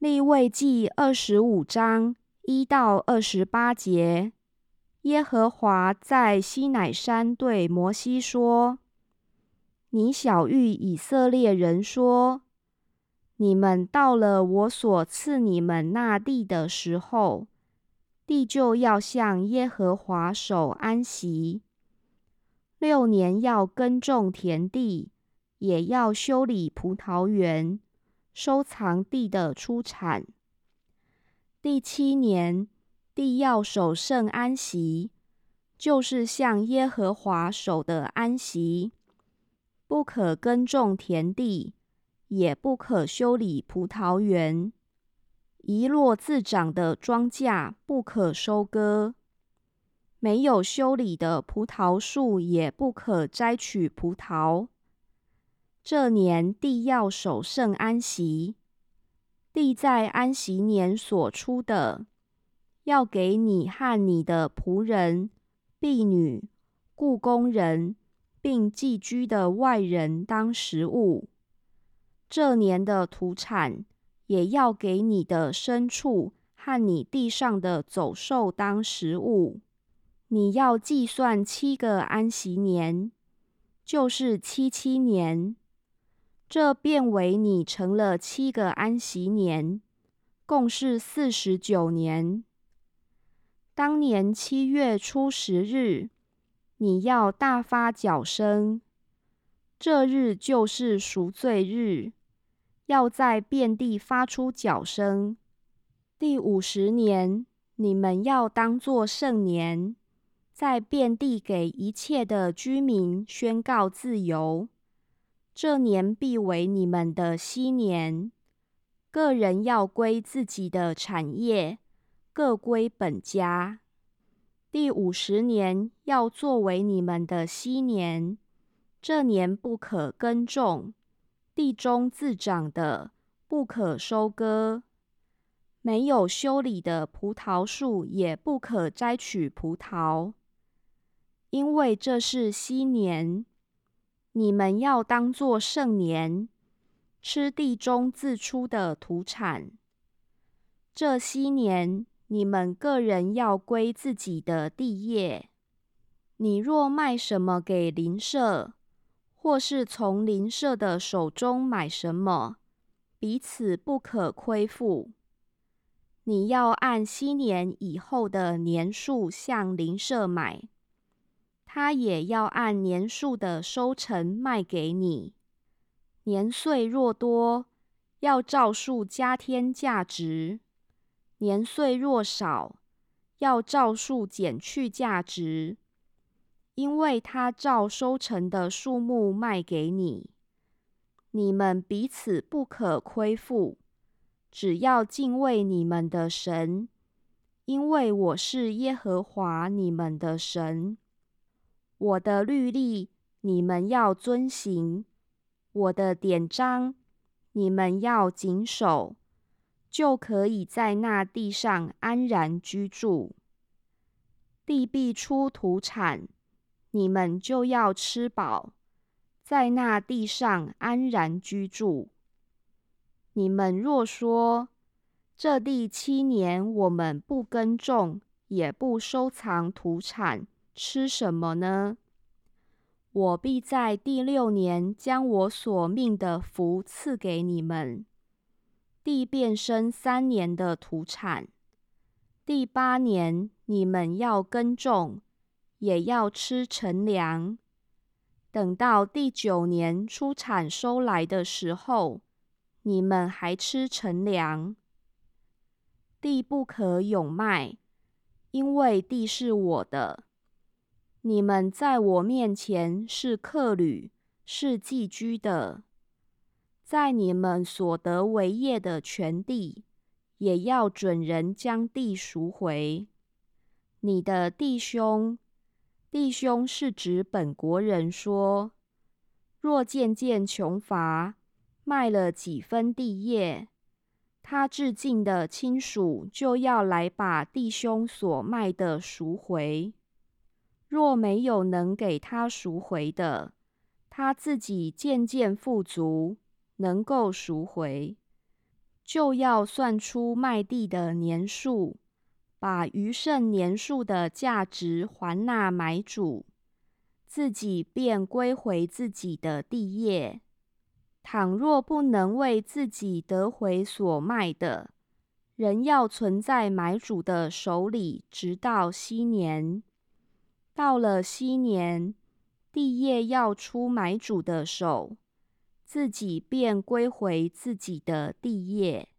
立位记二十五章一到二十八节，耶和华在西乃山对摩西说：“你小谕以色列人说：你们到了我所赐你们那地的时候，地就要向耶和华守安息。六年要耕种田地，也要修理葡萄园。”收藏地的出产。第七年，地要守圣安息，就是向耶和华守的安息，不可耕种田地，也不可修理葡萄园。一落自长的庄稼不可收割，没有修理的葡萄树也不可摘取葡萄。这年地要守圣安息，地在安息年所出的，要给你和你的仆人、婢女、雇工人，并寄居的外人当食物。这年的土产也要给你的牲畜和你地上的走兽当食物。你要计算七个安息年，就是七七年。这变为你成了七个安息年，共是四十九年。当年七月初十日，你要大发脚声，这日就是赎罪日，要在遍地发出脚声。第五十年，你们要当作圣年，在遍地给一切的居民宣告自由。这年必为你们的息年，个人要归自己的产业，各归本家。第五十年要作为你们的息年，这年不可耕种，地中自长的不可收割，没有修理的葡萄树也不可摘取葡萄，因为这是息年。你们要当作圣年，吃地中自出的土产。这些年，你们个人要归自己的地业。你若卖什么给邻舍，或是从邻舍的手中买什么，彼此不可亏负。你要按七年以后的年数向邻舍买。他也要按年数的收成卖给你。年岁若多，要照数加添价值；年岁若少，要照数减去价值。因为他照收成的数目卖给你，你们彼此不可亏负，只要敬畏你们的神，因为我是耶和华你们的神。我的律例，你们要遵行；我的典章，你们要谨守，就可以在那地上安然居住。地必出土产，你们就要吃饱，在那地上安然居住。你们若说这地七年我们不耕种，也不收藏土产，吃什么呢？我必在第六年将我所命的福赐给你们，地变生三年的土产。第八年你们要耕种，也要吃陈粮。等到第九年出产收来的时候，你们还吃陈粮。地不可永卖，因为地是我的。你们在我面前是客旅，是寄居的，在你们所得为业的全地，也要准人将地赎回。你的弟兄，弟兄是指本国人说，若渐渐穷乏，卖了几分地业，他至近的亲属就要来把弟兄所卖的赎回。若没有能给他赎回的，他自己渐渐富足，能够赎回，就要算出卖地的年数，把余剩年数的价值还纳买主，自己便归回自己的地业。倘若不能为自己得回所卖的，仍要存在买主的手里，直到昔年。到了昔年，地业要出买主的手，自己便归回自己的地业。